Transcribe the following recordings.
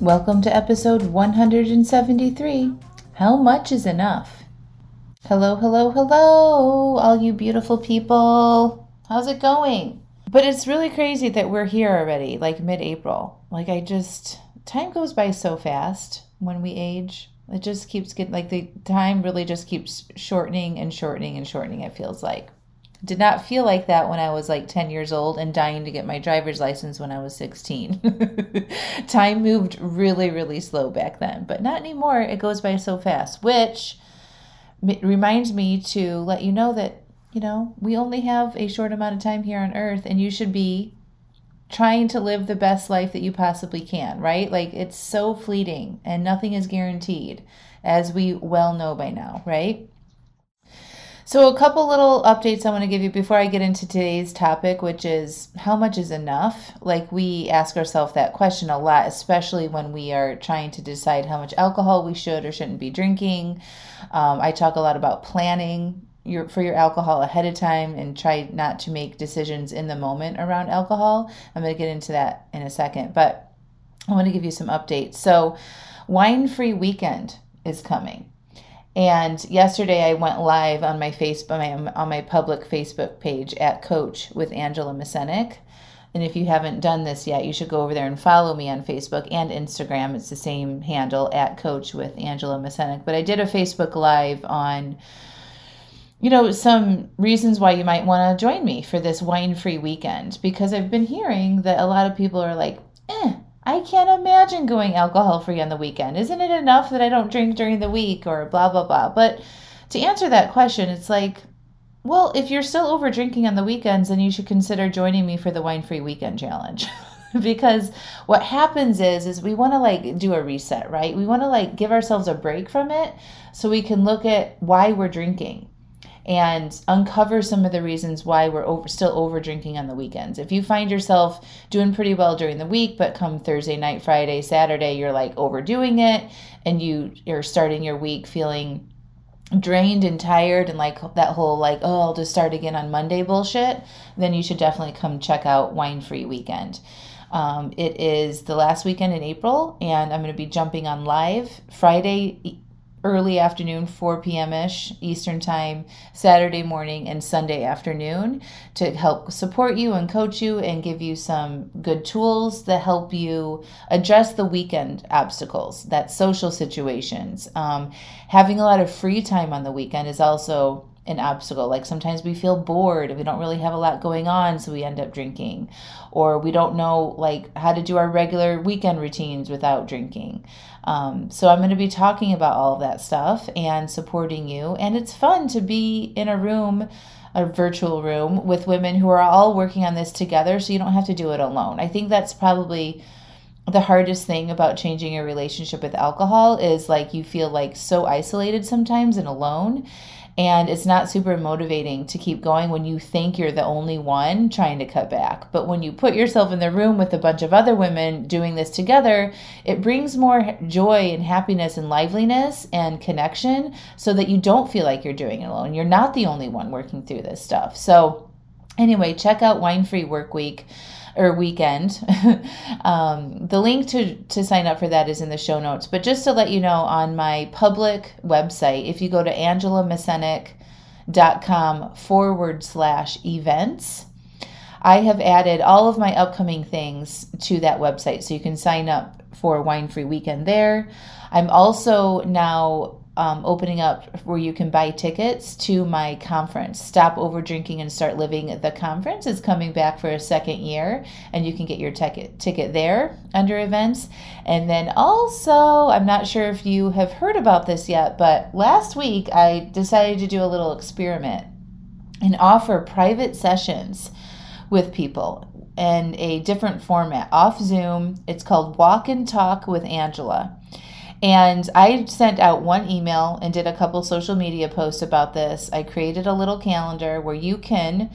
Welcome to episode 173 How Much is Enough? Hello, hello, hello, all you beautiful people. How's it going? But it's really crazy that we're here already, like mid April. Like, I just, time goes by so fast when we age. It just keeps getting, like, the time really just keeps shortening and shortening and shortening, it feels like. Did not feel like that when I was like 10 years old and dying to get my driver's license when I was 16. time moved really, really slow back then, but not anymore. It goes by so fast, which reminds me to let you know that you know, we only have a short amount of time here on earth, and you should be trying to live the best life that you possibly can, right? Like it's so fleeting and nothing is guaranteed, as we well know by now, right? So, a couple little updates I want to give you before I get into today's topic, which is how much is enough? Like, we ask ourselves that question a lot, especially when we are trying to decide how much alcohol we should or shouldn't be drinking. Um, I talk a lot about planning your for your alcohol ahead of time and try not to make decisions in the moment around alcohol. I'm going to get into that in a second, but I want to give you some updates. So, wine free weekend is coming. And yesterday I went live on my Facebook on my public Facebook page at Coach with Angela Masenik. And if you haven't done this yet, you should go over there and follow me on Facebook and Instagram. It's the same handle at Coach with Angela Masenik. But I did a Facebook Live on you know, some reasons why you might want to join me for this wine free weekend because I've been hearing that a lot of people are like, eh, I can't imagine going alcohol free on the weekend. Isn't it enough that I don't drink during the week or blah, blah, blah? But to answer that question, it's like, well, if you're still over drinking on the weekends, then you should consider joining me for the wine free weekend challenge. because what happens is is we want to like do a reset right we want to like give ourselves a break from it so we can look at why we're drinking and uncover some of the reasons why we're over, still over drinking on the weekends. If you find yourself doing pretty well during the week, but come Thursday night, Friday, Saturday, you're like overdoing it and you you're starting your week feeling drained and tired and like that whole like oh I'll just start again on Monday bullshit, then you should definitely come check out Wine Free Weekend. Um, it is the last weekend in April, and I'm going to be jumping on live Friday early afternoon, 4 p.m. ish Eastern Time, Saturday morning, and Sunday afternoon to help support you and coach you and give you some good tools that help you address the weekend obstacles, that social situations. Um, having a lot of free time on the weekend is also an obstacle. Like sometimes we feel bored and we don't really have a lot going on, so we end up drinking. Or we don't know like how to do our regular weekend routines without drinking. Um, so I'm going to be talking about all of that stuff and supporting you. And it's fun to be in a room a virtual room with women who are all working on this together so you don't have to do it alone. I think that's probably the hardest thing about changing your relationship with alcohol is like you feel like so isolated sometimes and alone and it's not super motivating to keep going when you think you're the only one trying to cut back. But when you put yourself in the room with a bunch of other women doing this together, it brings more joy and happiness and liveliness and connection so that you don't feel like you're doing it alone. You're not the only one working through this stuff. So, anyway, check out Wine Free Work Week or weekend. um, the link to, to sign up for that is in the show notes. But just to let you know, on my public website, if you go to angelamasenik.com forward slash events, I have added all of my upcoming things to that website. So you can sign up for Wine Free Weekend there. I'm also now um, opening up where you can buy tickets to my conference. Stop over drinking and start living. The conference is coming back for a second year, and you can get your ticket ticket there under events. And then also, I'm not sure if you have heard about this yet, but last week I decided to do a little experiment and offer private sessions with people in a different format off Zoom. It's called Walk and Talk with Angela. And I sent out one email and did a couple social media posts about this. I created a little calendar where you can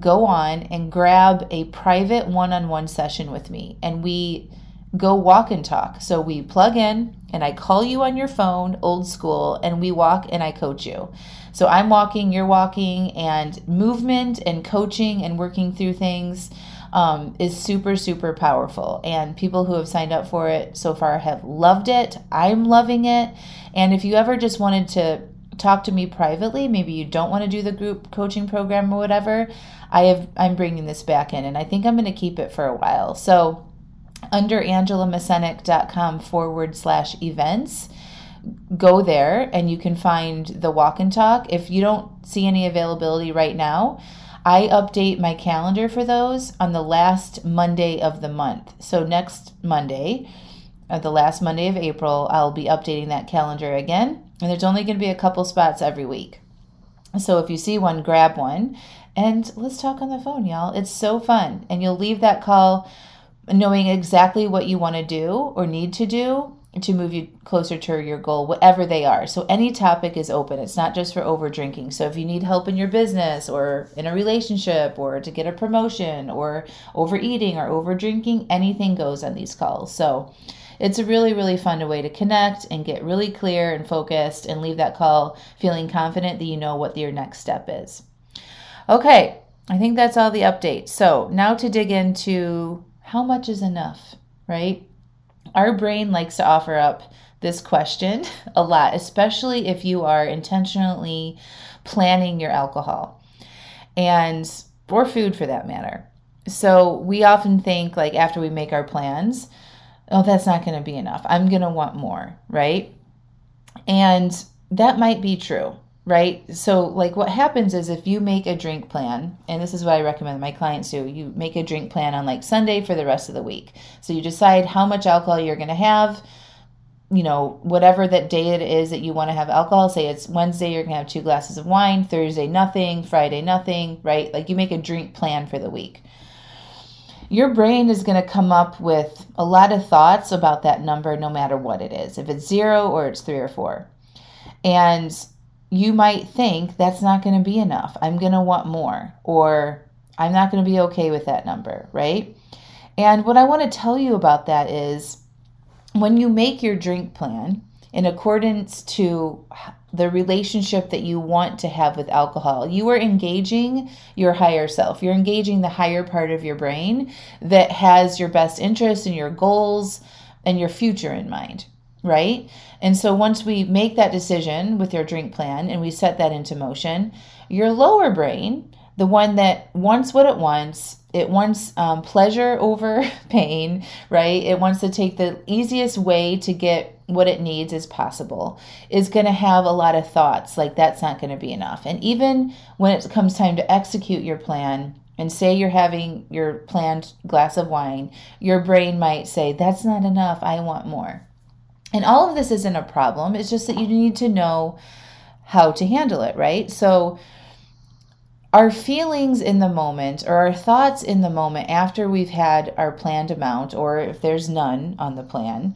go on and grab a private one on one session with me. And we go walk and talk. So we plug in and I call you on your phone, old school, and we walk and I coach you. So I'm walking, you're walking, and movement and coaching and working through things um, is super, super powerful. And people who have signed up for it so far have loved it. I'm loving it. And if you ever just wanted to talk to me privately, maybe you don't want to do the group coaching program or whatever, I have I'm bringing this back in and I think I'm going to keep it for a while. So under angelamesenic.com forward slash events go there and you can find the walk and talk if you don't see any availability right now i update my calendar for those on the last monday of the month. So next monday uh, the last monday of april i'll be updating that calendar again. And there's only going to be a couple spots every week. So if you see one grab one. And let's talk on the phone y'all. It's so fun. And you'll leave that call knowing exactly what you want to do or need to do to move you closer to your goal, whatever they are. So, any topic is open. It's not just for over drinking. So, if you need help in your business or in a relationship or to get a promotion or overeating or over drinking, anything goes on these calls. So, it's a really, really fun way to connect and get really clear and focused and leave that call feeling confident that you know what your next step is. Okay, I think that's all the updates. So, now to dig into how much is enough, right? Our brain likes to offer up this question a lot, especially if you are intentionally planning your alcohol and or food for that matter. So we often think like after we make our plans, oh that's not going to be enough. I'm going to want more, right? And that might be true right? So, like, what happens is if you make a drink plan, and this is what I recommend my clients do, you make a drink plan on like Sunday for the rest of the week. So, you decide how much alcohol you're going to have. You know, whatever that day it is that you want to have alcohol, say it's Wednesday, you're going to have two glasses of wine, Thursday, nothing, Friday, nothing, right? Like, you make a drink plan for the week. Your brain is going to come up with a lot of thoughts about that number no matter what it is, if it's zero or it's three or four. And you might think that's not going to be enough. I'm going to want more, or I'm not going to be okay with that number, right? And what I want to tell you about that is when you make your drink plan in accordance to the relationship that you want to have with alcohol, you are engaging your higher self. You're engaging the higher part of your brain that has your best interests and your goals and your future in mind, right? And so once we make that decision with your drink plan and we set that into motion, your lower brain, the one that wants what it wants, it wants um, pleasure over pain, right? It wants to take the easiest way to get what it needs as possible, is going to have a lot of thoughts like that's not going to be enough. And even when it comes time to execute your plan, and say you're having your planned glass of wine, your brain might say, That's not enough. I want more. And all of this isn't a problem. It's just that you need to know how to handle it, right? So, our feelings in the moment or our thoughts in the moment after we've had our planned amount, or if there's none on the plan,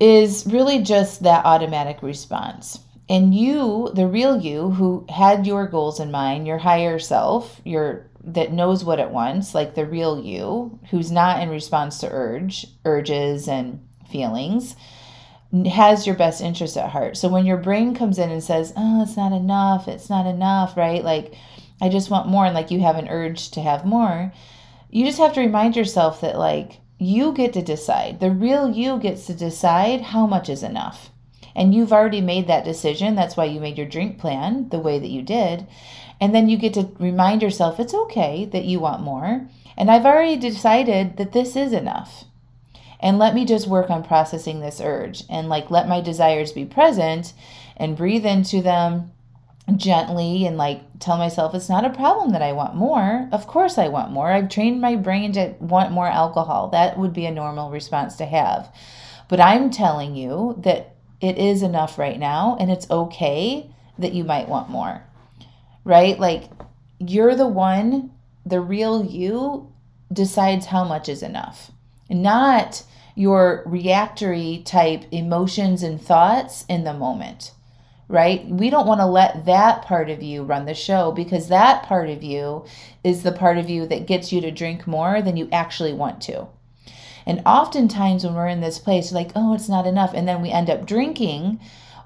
is really just that automatic response. And you, the real you who had your goals in mind, your higher self, your that knows what it wants, like the real you, who's not in response to urge, urges and feelings, has your best interest at heart. So when your brain comes in and says, "Oh, it's not enough. It's not enough," right? Like I just want more and like you have an urge to have more, you just have to remind yourself that like you get to decide. The real you gets to decide how much is enough. And you've already made that decision. That's why you made your drink plan the way that you did. And then you get to remind yourself it's okay that you want more. And I've already decided that this is enough and let me just work on processing this urge and like let my desires be present and breathe into them gently and like tell myself it's not a problem that I want more. Of course I want more. I've trained my brain to want more alcohol. That would be a normal response to have. But I'm telling you that it is enough right now and it's okay that you might want more. Right? Like you're the one the real you decides how much is enough, not your reactory type emotions and thoughts in the moment, right? We don't want to let that part of you run the show because that part of you is the part of you that gets you to drink more than you actually want to. And oftentimes when we're in this place, like, oh, it's not enough, and then we end up drinking,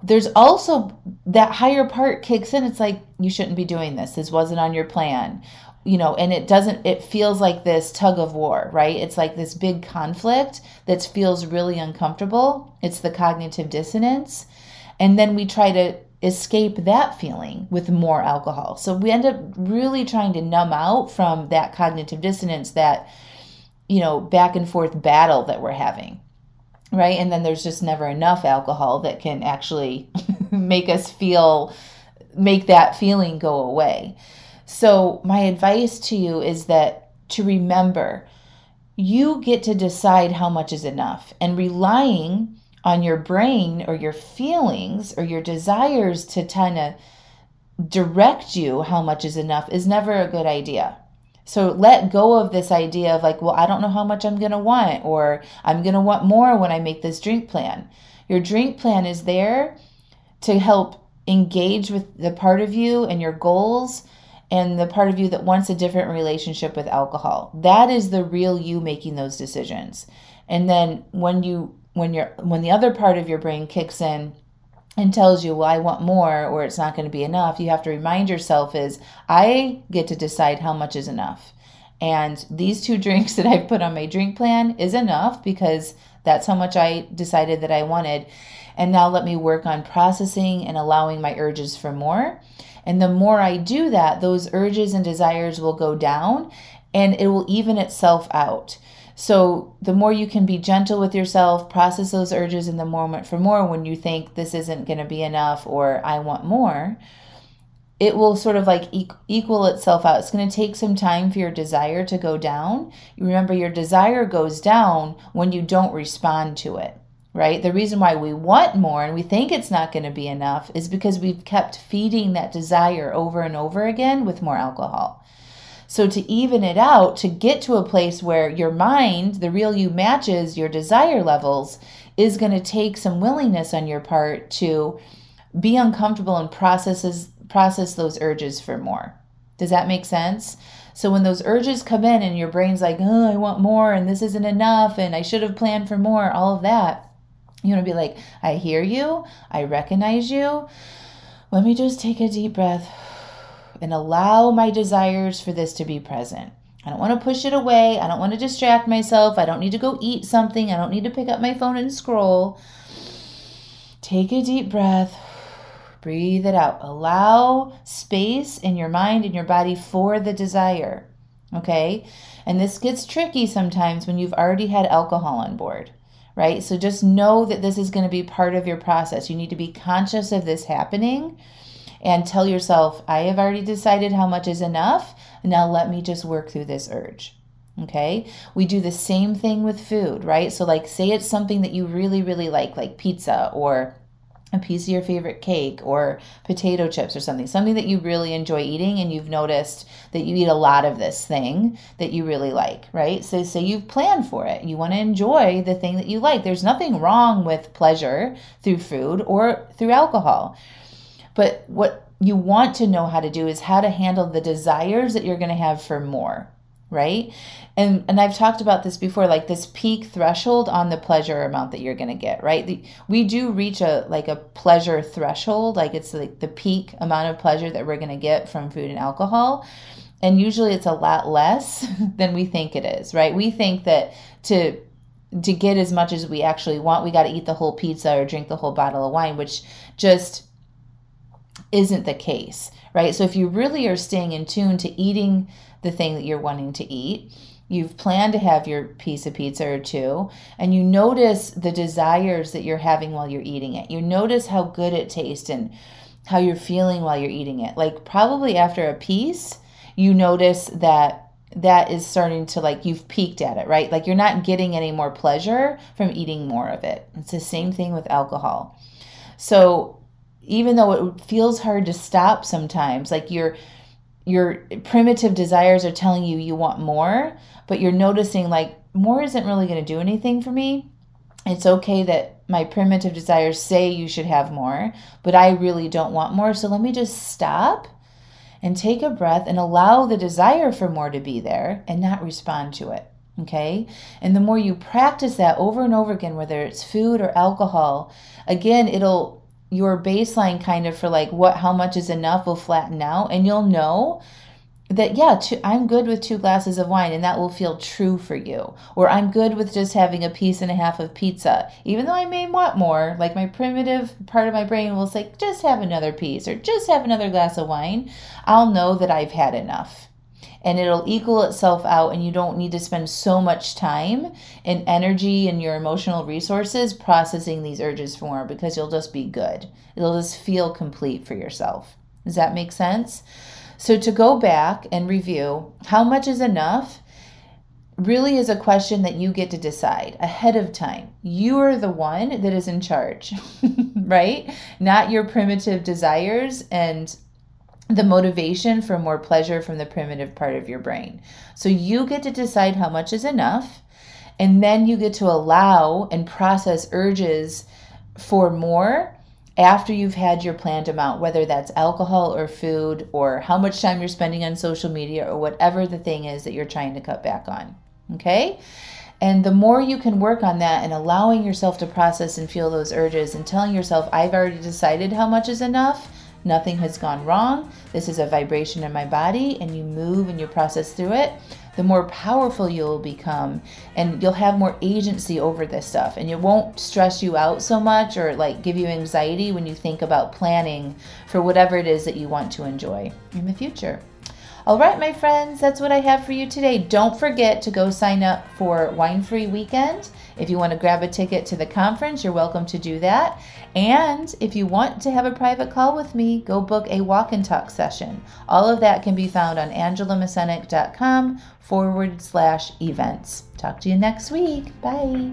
there's also that higher part kicks in. It's like, you shouldn't be doing this. This wasn't on your plan you know, and it doesn't, it feels like this tug of war, right? It's like this big conflict that feels really uncomfortable. It's the cognitive dissonance. And then we try to escape that feeling with more alcohol. So we end up really trying to numb out from that cognitive dissonance, that, you know, back and forth battle that we're having. Right. And then there's just never enough alcohol that can actually make us feel, make that feeling go away. So, my advice to you is that to remember you get to decide how much is enough, and relying on your brain or your feelings or your desires to kind of direct you how much is enough is never a good idea. So let go of this idea of like, well, I don't know how much I'm going to want, or I'm going to want more when I make this drink plan. Your drink plan is there to help engage with the part of you and your goals and the part of you that wants a different relationship with alcohol. That is the real you making those decisions. And then when you when you're when the other part of your brain kicks in and tells you, well, I want more or it's not going to be enough, you have to remind yourself is I get to decide how much is enough. And these two drinks that I've put on my drink plan is enough because that's how much I decided that I wanted. And now let me work on processing and allowing my urges for more. And the more I do that, those urges and desires will go down and it will even itself out. So, the more you can be gentle with yourself, process those urges in the moment for more when you think this isn't going to be enough or I want more, it will sort of like equal itself out. It's going to take some time for your desire to go down. Remember, your desire goes down when you don't respond to it right? The reason why we want more and we think it's not going to be enough is because we've kept feeding that desire over and over again with more alcohol. So, to even it out, to get to a place where your mind, the real you, matches your desire levels, is going to take some willingness on your part to be uncomfortable and processes process those urges for more. Does that make sense? So when those urges come in and your brain's like, "Oh, I want more and this isn't enough and I should have planned for more," all of that, you want to be like, I hear you, I recognize you. Let me just take a deep breath and allow my desires for this to be present. I don't want to push it away. I don't want to distract myself. I don't need to go eat something. I don't need to pick up my phone and scroll. Take a deep breath. Breathe it out. Allow space in your mind and your body for the desire. Okay? And this gets tricky sometimes when you've already had alcohol on board right? So just know that this is going to be part of your process. You need to be conscious of this happening and tell yourself, I have already decided how much is enough. Now let me just work through this urge. Okay. We do the same thing with food, right? So, like, say it's something that you really, really like, like pizza or a piece of your favorite cake or potato chips or something, something that you really enjoy eating and you've noticed that you eat a lot of this thing that you really like, right? So say you've planned for it. You want to enjoy the thing that you like. There's nothing wrong with pleasure through food or through alcohol. But what you want to know how to do is how to handle the desires that you're going to have for more right? And and i've talked about this before like this peak threshold on the pleasure amount that you're going to get right? The, we do reach a like a pleasure threshold like it's like the peak amount of pleasure that we're going to get from food and alcohol. And usually it's a lot less than we think it is right? We think that to to get as much as we actually want we got to eat the whole pizza or drink the whole bottle of wine which just isn't the case right? So if you really are staying in tune to eating the thing that you're wanting to eat. You've planned to have your piece of pizza or two, and you notice the desires that you're having while you're eating it. You notice how good it tastes and how you're feeling while you're eating it. Like, probably after a piece, you notice that that is starting to like you've peaked at it, right? Like, you're not getting any more pleasure from eating more of it. It's the same thing with alcohol. So, even though it feels hard to stop sometimes, like you're your primitive desires are telling you you want more, but you're noticing like more isn't really going to do anything for me. It's okay that my primitive desires say you should have more, but I really don't want more. So let me just stop and take a breath and allow the desire for more to be there and not respond to it. Okay. And the more you practice that over and over again, whether it's food or alcohol, again, it'll, your baseline kind of for like what, how much is enough will flatten out and you'll know that yeah two, i'm good with two glasses of wine and that will feel true for you. Or i'm good with just having a piece and a half of pizza. Even though i may want more like my primitive part of my brain will say just have another piece or just have another glass of wine i'll know that i've had enough and it'll equal itself out and you don't need to spend so much time and energy and your emotional resources processing these urges for more because you'll just be good it'll just feel complete for yourself does that make sense so to go back and review how much is enough really is a question that you get to decide ahead of time. You are the one that is in charge, right? Not your primitive desires and the motivation for more pleasure from the primitive part of your brain. So you get to decide how much is enough, and then you get to allow and process urges for more after you've had your planned amount, whether that's alcohol or food or how much time you're spending on social media or whatever the thing is that you're trying to cut back on. Okay? And the more you can work on that and allowing yourself to process and feel those urges and telling yourself, I've already decided how much is enough Nothing has gone wrong. This is a vibration in my body, and you move and you process through it. The more powerful you'll become, and you'll have more agency over this stuff, and it won't stress you out so much or like give you anxiety when you think about planning for whatever it is that you want to enjoy in the future. All right, my friends, that's what I have for you today. Don't forget to go sign up for Wine Free Weekend. If you want to grab a ticket to the conference, you're welcome to do that. And if you want to have a private call with me, go book a walk and talk session. All of that can be found on angelamesenic.com forward slash events. Talk to you next week. Bye.